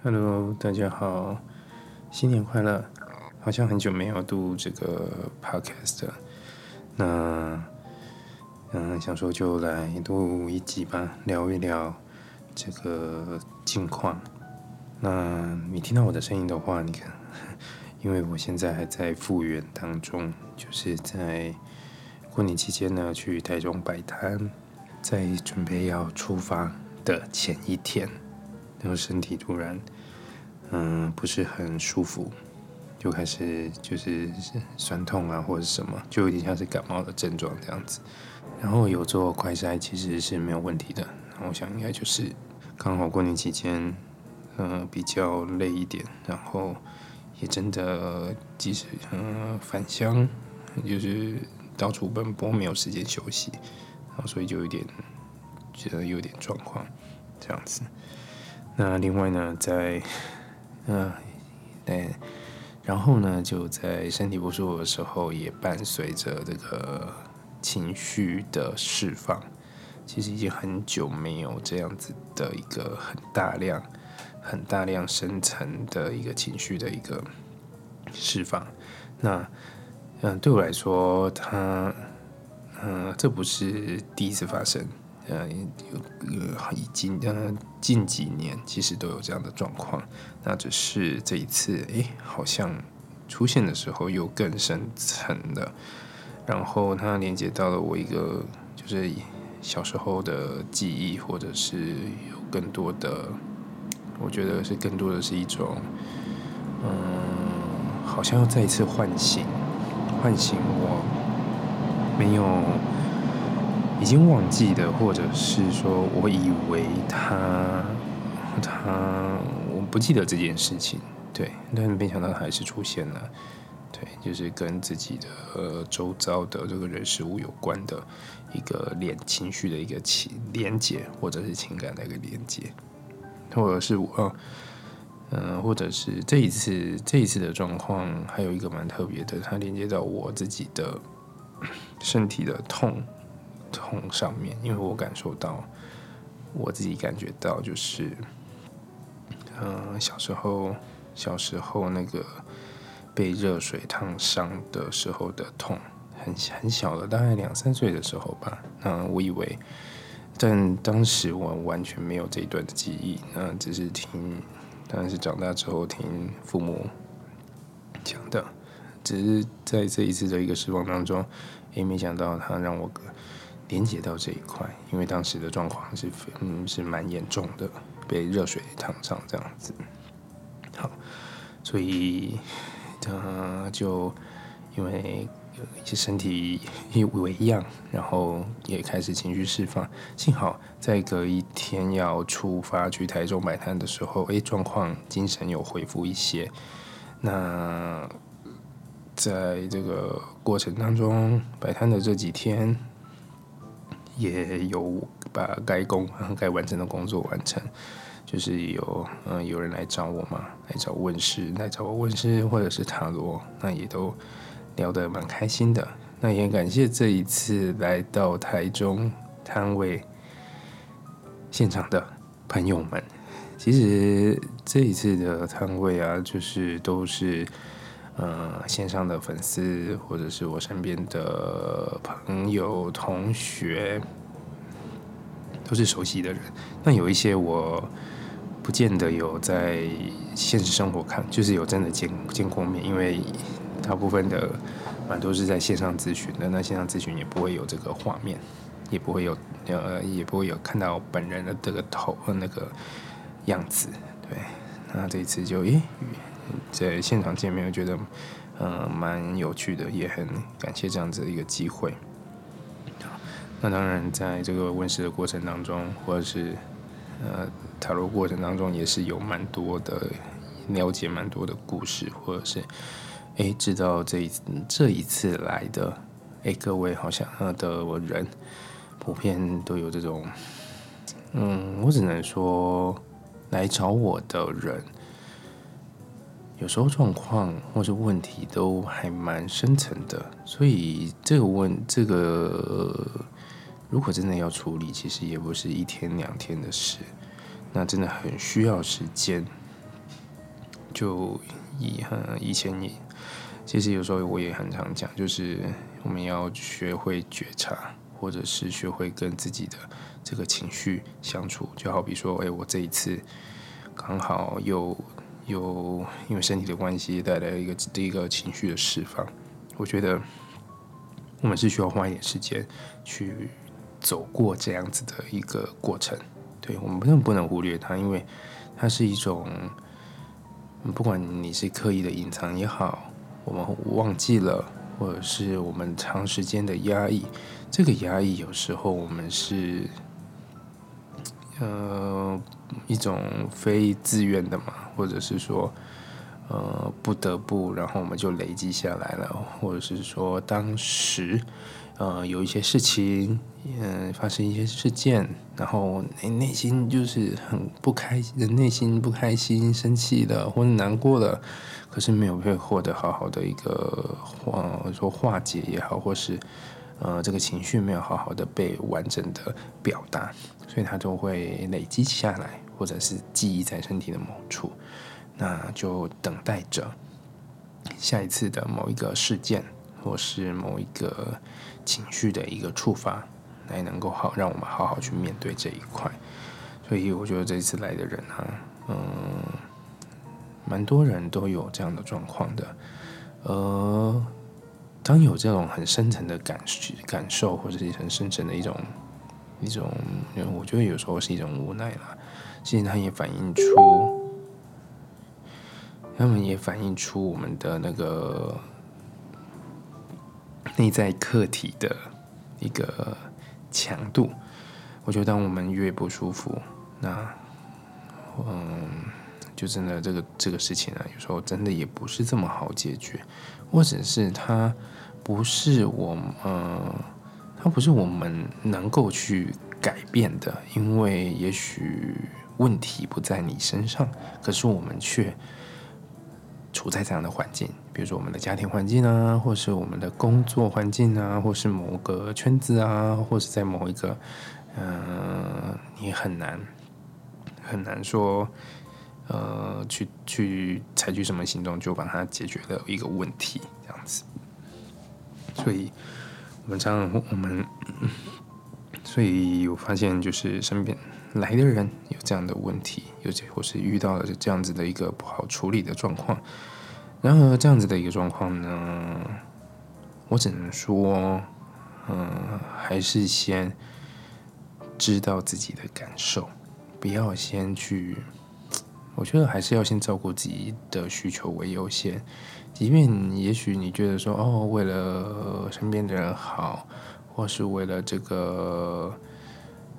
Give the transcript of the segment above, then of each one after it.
Hello，大家好，新年快乐！好像很久没有录这个 podcast 了，那嗯，想说就来录一集吧，聊一聊这个近况。那你听到我的声音的话，你看，因为我现在还在复原当中，就是在过年期间呢，去台中摆摊，在准备要出发的前一天，然后身体突然嗯不是很舒服，就开始就是酸痛啊或者什么，就有点像是感冒的症状这样子。然后有做快筛，其实是没有问题的。我想应该就是刚好过年期间。嗯，比较累一点，然后也真的即使嗯返乡，就是到处奔波，没有时间休息，然后所以就有点觉得有点状况这样子。那另外呢，在嗯对，然后呢，就在身体不舒服的时候，也伴随着这个情绪的释放。其实已经很久没有这样子的一个很大量。很大量深层的一个情绪的一个释放，那嗯，对我来说，它嗯，这不是第一次发生，嗯，有呃已经嗯近几年其实都有这样的状况，那只是这一次，诶，好像出现的时候又更深层的，然后它连接到了我一个就是小时候的记忆，或者是有更多的。我觉得是更多的是一种，嗯，好像要再一次唤醒，唤醒我没有已经忘记的，或者是说我以为他他我不记得这件事情，对，但是没想到还是出现了，对，就是跟自己的呃周遭的这个人事物有关的一个连情绪的一个情连接，或者是情感的一个连接。或者是我，嗯，或者是这一次这一次的状况，还有一个蛮特别的，它连接到我自己的身体的痛。痛上面，因为我感受到我自己感觉到，就是，嗯，小时候小时候那个被热水烫伤的时候的痛，很很小的，大概两三岁的时候吧，嗯，我以为。但当时我完全没有这一段的记忆，那只是听，当然是长大之后听父母讲的，只是在这一次的一个释放当中，也没想到他让我连接到这一块，因为当时的状况是嗯是蛮严重的，被热水烫伤这样子。好，所以他就因为。一些身体一为样，然后也开始情绪释放。幸好在隔一天要出发去台中摆摊的时候，诶，状况精神有恢复一些。那在这个过程当中，摆摊的这几天也有把该工该完成的工作完成，就是有嗯有人来找我嘛，来找问师，来找我问师或者是塔罗，那也都。聊得蛮开心的，那也感谢这一次来到台中摊位现场的朋友们。其实这一次的摊位啊，就是都是呃线上的粉丝，或者是我身边的朋友、同学，都是熟悉的人。那有一些我不见得有在现实生活看，就是有真的见见过面，因为。大部分的蛮都是在线上咨询的，那线上咨询也不会有这个画面，也不会有呃，也不会有看到本人的这个头和那个样子，对。那这一次就诶，在现场见面，我觉得嗯蛮有趣的，也很感谢这样子的一个机会。那当然，在这个问世的过程当中，或者是呃塔罗过程当中，也是有蛮多的了解，蛮多的故事，或者是。哎，知道这一这一次来的哎，各位好像的我人普遍都有这种，嗯，我只能说来找我的人，有时候状况或是问题都还蛮深层的，所以这个问这个如果真的要处理，其实也不是一天两天的事，那真的很需要时间。就以以前也，其实有时候我也很常讲，就是我们要学会觉察，或者是学会跟自己的这个情绪相处。就好比说，哎，我这一次刚好又有因为身体的关系带来一个第一个情绪的释放，我觉得我们是需要花一点时间去走过这样子的一个过程。对我们不能不能忽略它，因为它是一种。不管你是刻意的隐藏也好，我们忘记了，或者是我们长时间的压抑，这个压抑有时候我们是，呃，一种非自愿的嘛，或者是说，呃，不得不，然后我们就累积下来了，或者是说当时。呃，有一些事情，嗯，发生一些事件，然后内内心就是很不开心，内心不开心、生气的或者难过的，可是没有被获得好好的一个化说化解也好，或是呃这个情绪没有好好的被完整的表达，所以它就会累积下来，或者是记忆在身体的某处，那就等待着下一次的某一个事件。或是某一个情绪的一个触发，来能够好让我们好好去面对这一块。所以我觉得这次来的人哈，嗯，蛮多人都有这样的状况的。呃，当有这种很深层的感感受，或者是很深层的一种一种，我觉得有时候是一种无奈啦。其实它也反映出，他们也反映出我们的那个。内在客体的一个强度，我觉得当我们越不舒服，那嗯，就真的这个这个事情啊，有时候真的也不是这么好解决，或者是他不是我嗯，它不是我们能够去改变的，因为也许问题不在你身上，可是我们却。处在这样的环境，比如说我们的家庭环境啊，或是我们的工作环境啊，或是某个圈子啊，或是在某一个，嗯，你很难很难说，呃，去去采取什么行动就把它解决了一个问题，这样子。所以，我们这样，我们，所以我发现就是身边来的人有这样的问题，有些或是遇到了这样子的一个不好处理的状况。然而，这样子的一个状况呢，我只能说，嗯，还是先知道自己的感受，不要先去。我觉得还是要先照顾自己的需求为优先。即便也许你觉得说，哦，为了身边的人好，或是为了这个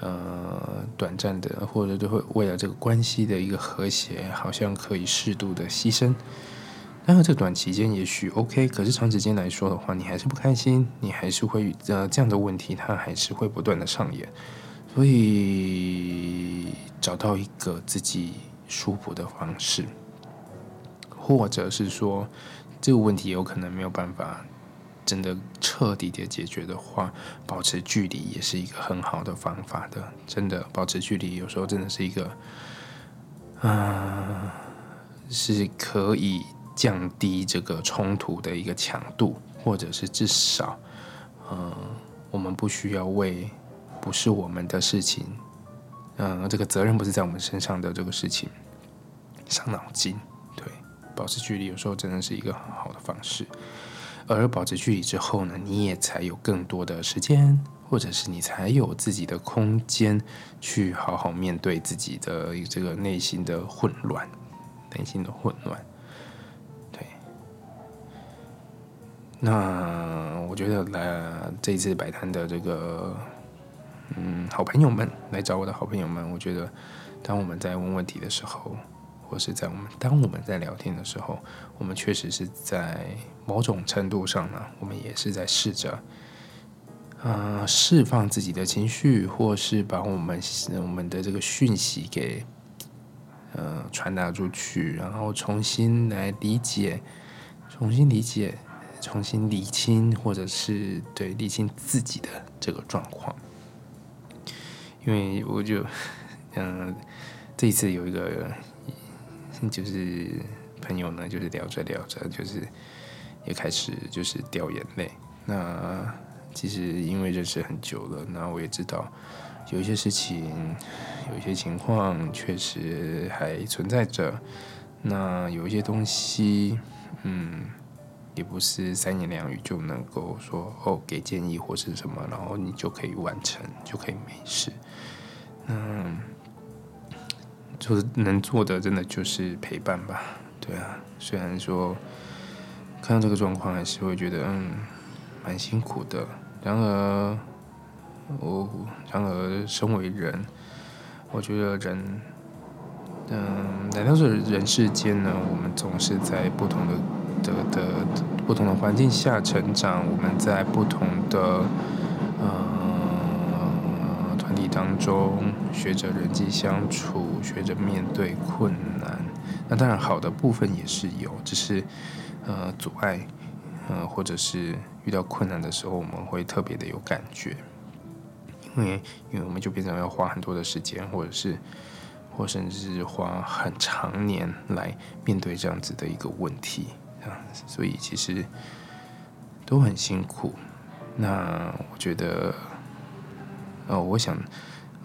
呃短暂的，或者就会为了这个关系的一个和谐，好像可以适度的牺牲。然后这短期间也许 OK，可是长时间来说的话，你还是不开心，你还是会呃这样的问题，它还是会不断的上演。所以找到一个自己舒服的方式，或者是说这个问题有可能没有办法真的彻底的解决的话，保持距离也是一个很好的方法的。真的保持距离，有时候真的是一个，啊，是可以。降低这个冲突的一个强度，或者是至少，嗯，我们不需要为不是我们的事情，嗯，这个责任不是在我们身上的这个事情伤脑筋。对，保持距离有时候真的是一个很好的方式。而保持距离之后呢，你也才有更多的时间，或者是你才有自己的空间，去好好面对自己的这个内心的混乱，内心的混乱。对那我觉得来这一次摆摊的这个，嗯，好朋友们来找我的好朋友们，我觉得当我们在问问题的时候，或是在我们当我们在聊天的时候，我们确实是在某种程度上呢，我们也是在试着，啊，释放自己的情绪，或是把我们我们的这个讯息给，呃，传达出去，然后重新来理解，重新理解。重新理清，或者是对理清自己的这个状况，因为我就嗯，这一次有一个就是朋友呢，就是聊着聊着，就是也开始就是掉眼泪。那其实因为认识很久了，那我也知道有一些事情，有一些情况确实还存在着。那有一些东西，嗯，也不是三言两语就能够说哦，给建议或是什么，然后你就可以完成，就可以没事。嗯，就是能做的，真的就是陪伴吧。对啊，虽然说看到这个状况，还是会觉得嗯，蛮辛苦的。然而，我然而身为人，我觉得人。嗯，来到这人世间呢，我们总是在不同的的的不同的环境下成长。我们在不同的呃团体当中，学着人际相处，学着面对困难。那当然，好的部分也是有，只是呃阻碍，呃或者是遇到困难的时候，我们会特别的有感觉，因为因为我们就变成要花很多的时间，或者是。或甚至是花很长年来面对这样子的一个问题啊，所以其实都很辛苦。那我觉得，哦，我想，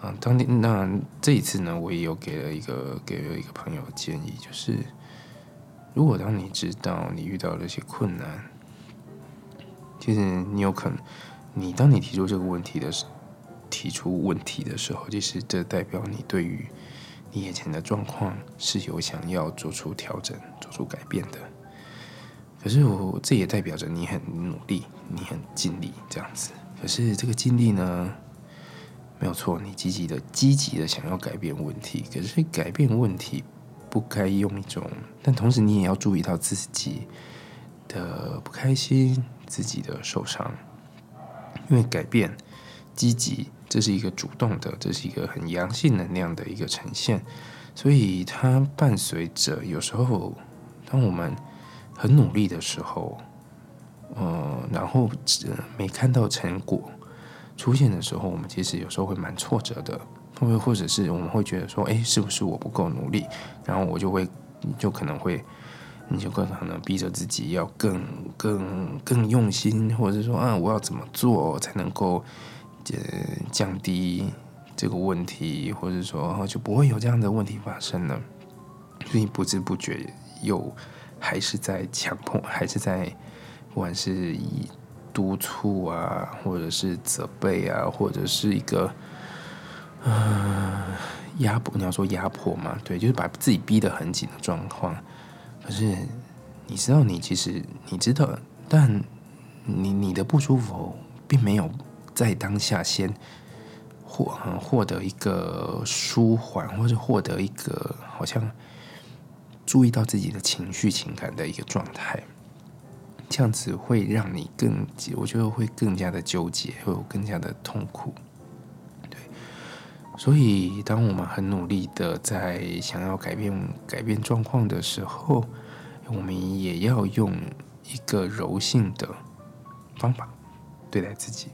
啊，当天那这一次呢，我也有给了一个给了一个朋友建议，就是如果当你知道你遇到了一些困难，其实你有可能，你当你提出这个问题的时，提出问题的时候，其实这代表你对于你眼前的状况是有想要做出调整、做出改变的，可是我这也代表着你很努力、你很尽力这样子。可是这个尽力呢，没有错，你积极的、积极的想要改变问题。可是改变问题不该用一种，但同时你也要注意到自己的不开心、自己的受伤，因为改变积极。这是一个主动的，这是一个很阳性能量的一个呈现，所以它伴随着有时候，当我们很努力的时候，呃，然后没看到成果出现的时候，我们其实有时候会蛮挫折的，或或者是我们会觉得说，哎，是不是我不够努力？然后我就会，就可能会，你就更可能逼着自己要更更更用心，或者是说，啊，我要怎么做才能够。呃，降低这个问题，或者说就不会有这样的问题发生了。所以不知不觉又还是在强迫，还是在不管是以督促啊，或者是责备啊，或者是一个呃压迫，你要说压迫嘛？对，就是把自己逼得很紧的状况。可是你知道，你其实你知道，但你你的不舒服并没有。在当下先获获得一个舒缓，或者获得一个好像注意到自己的情绪情感的一个状态，这样子会让你更，我觉得会更加的纠结，会有更加的痛苦。对，所以当我们很努力的在想要改变改变状况的时候，我们也要用一个柔性的方法对待自己。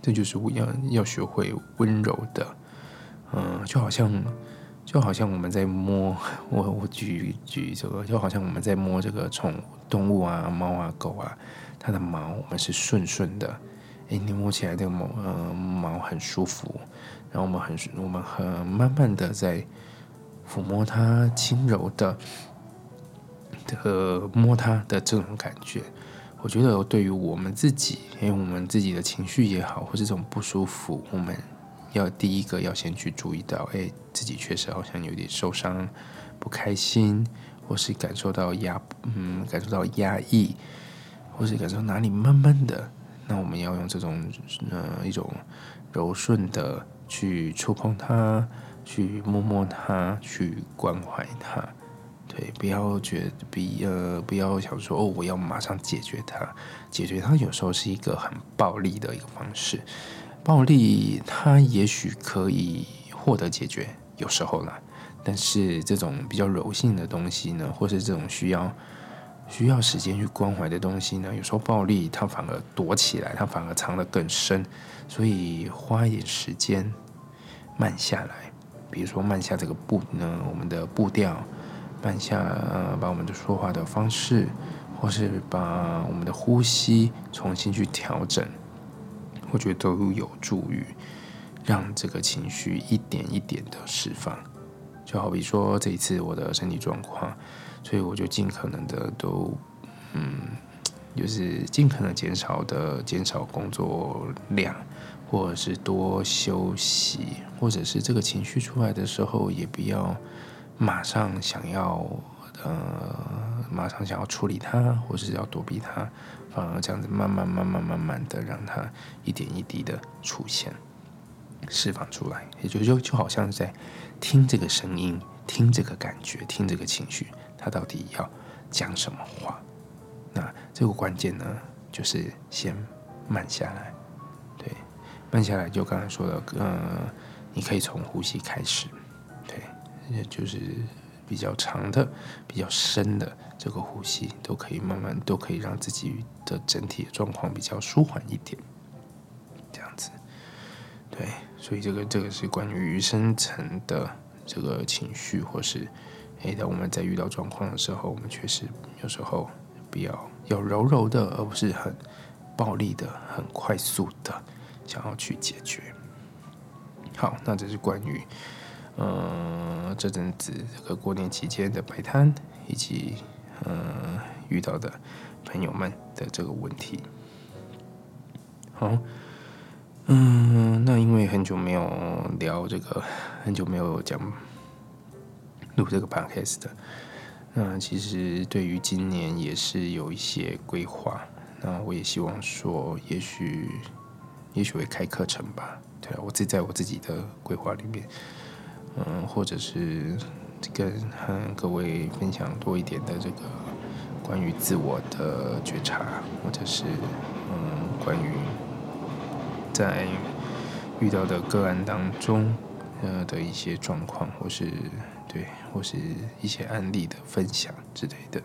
这就是我要要学会温柔的，嗯，就好像就好像我们在摸我我举举这个，就好像我们在摸这个宠物动物啊，猫啊狗啊，它的毛我们是顺顺的，哎，你摸起来这个毛呃毛很舒服，然后我们很我们很慢慢的在抚摸它，轻柔的的摸它的这种感觉。我觉得对于我们自己，因为我们自己的情绪也好，或是这种不舒服，我们要第一个要先去注意到，哎，自己确实好像有点受伤、不开心，或是感受到压，嗯，感受到压抑，或是感受哪里闷闷的，那我们要用这种呃一种柔顺的去触碰它，去摸摸它，去关怀它。对，不要觉得比呃，不要想说哦，我要马上解决它。解决它有时候是一个很暴力的一个方式，暴力它也许可以获得解决，有时候啦。但是这种比较柔性的东西呢，或是这种需要需要时间去关怀的东西呢，有时候暴力它反而躲起来，它反而藏得更深。所以花一点时间慢下来，比如说慢下这个步呢，我们的步调。慢下，把我们的说话的方式，或是把我们的呼吸重新去调整，我觉得都有助于让这个情绪一点一点的释放。就好比说这一次我的身体状况，所以我就尽可能的都，嗯，就是尽可能减少的减少工作量。或者是多休息，或者是这个情绪出来的时候，也不要马上想要呃，马上想要处理它，或者是要躲避它，反而这样子慢慢慢慢慢慢的让它一点一滴的出现，释放出来，也就就就好像是在听这个声音，听这个感觉，听这个情绪，它到底要讲什么话？那这个关键呢，就是先慢下来。对慢下来，就刚才说的，呃，你可以从呼吸开始，对，也就是比较长的、比较深的这个呼吸，都可以慢慢都可以让自己的整体状况比较舒缓一点，这样子，对，所以这个这个是关于深层的这个情绪，或是，诶，当我们在遇到状况的时候，我们确实有时候比较要柔柔的，而不是很暴力的、很快速的。想要去解决。好，那这是关于，呃，这阵子这个过年期间的摆摊，以及呃遇到的朋友们的这个问题。好，嗯，那因为很久没有聊这个，很久没有讲录这个 podcast 的，那其实对于今年也是有一些规划。那我也希望说，也许。也许会开课程吧，对啊，我自己在我自己的规划里面，嗯，或者是跟和各位分享多一点的这个关于自我的觉察，或者是嗯，关于在遇到的个案当中呃的一些状况，或是对，或是一些案例的分享之类的。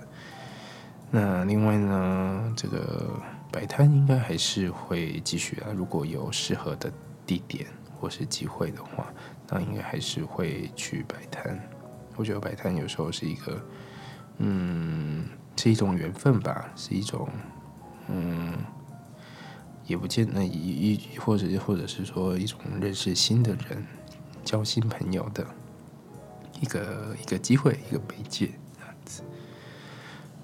那另外呢，这个。摆摊应该还是会继续啊，如果有适合的地点或是机会的话，那应该还是会去摆摊。我觉得摆摊有时候是一个，嗯，是一种缘分吧，是一种，嗯，也不见得一一或者或者是说一种认识新的人、交新朋友的一个一个机会，一个媒介这样子。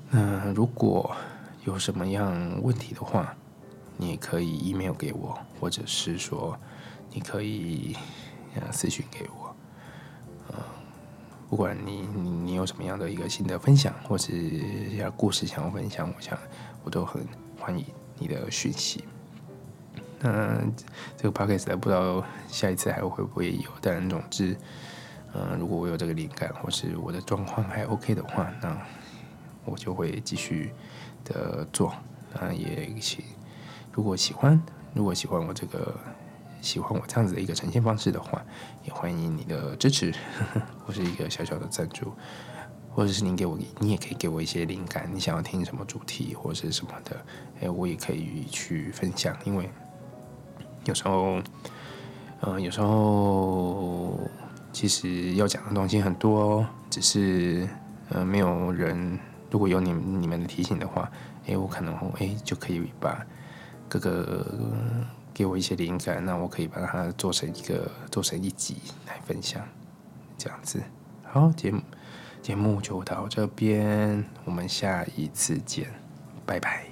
那如果。有什么样问题的话，你可以 email 给我，或者是说你可以呃私信给我，不管你你你有什么样的一个新的分享，或是要故事想要分享，我想我都很欢迎你的讯息。那这个 podcast 不知道下一次还会不会有，但总之，嗯，如果我有这个灵感，或是我的状况还 OK 的话，那我就会继续。的做，那，也请如果喜欢，如果喜欢我这个喜欢我这样子的一个呈现方式的话，也欢迎你的支持，或是一个小小的赞助，或者是您给我，你也可以给我一些灵感，你想要听什么主题或者是什么的，哎，我也可以去分享，因为有时候，嗯，有时候其实要讲的东西很多，只是呃，没有人。如果有你你们的提醒的话，诶，我可能哎就可以把各个给我一些灵感，那我可以把它做成一个做成一集来分享，这样子。好，节目节目就到这边，我们下一次见，拜拜。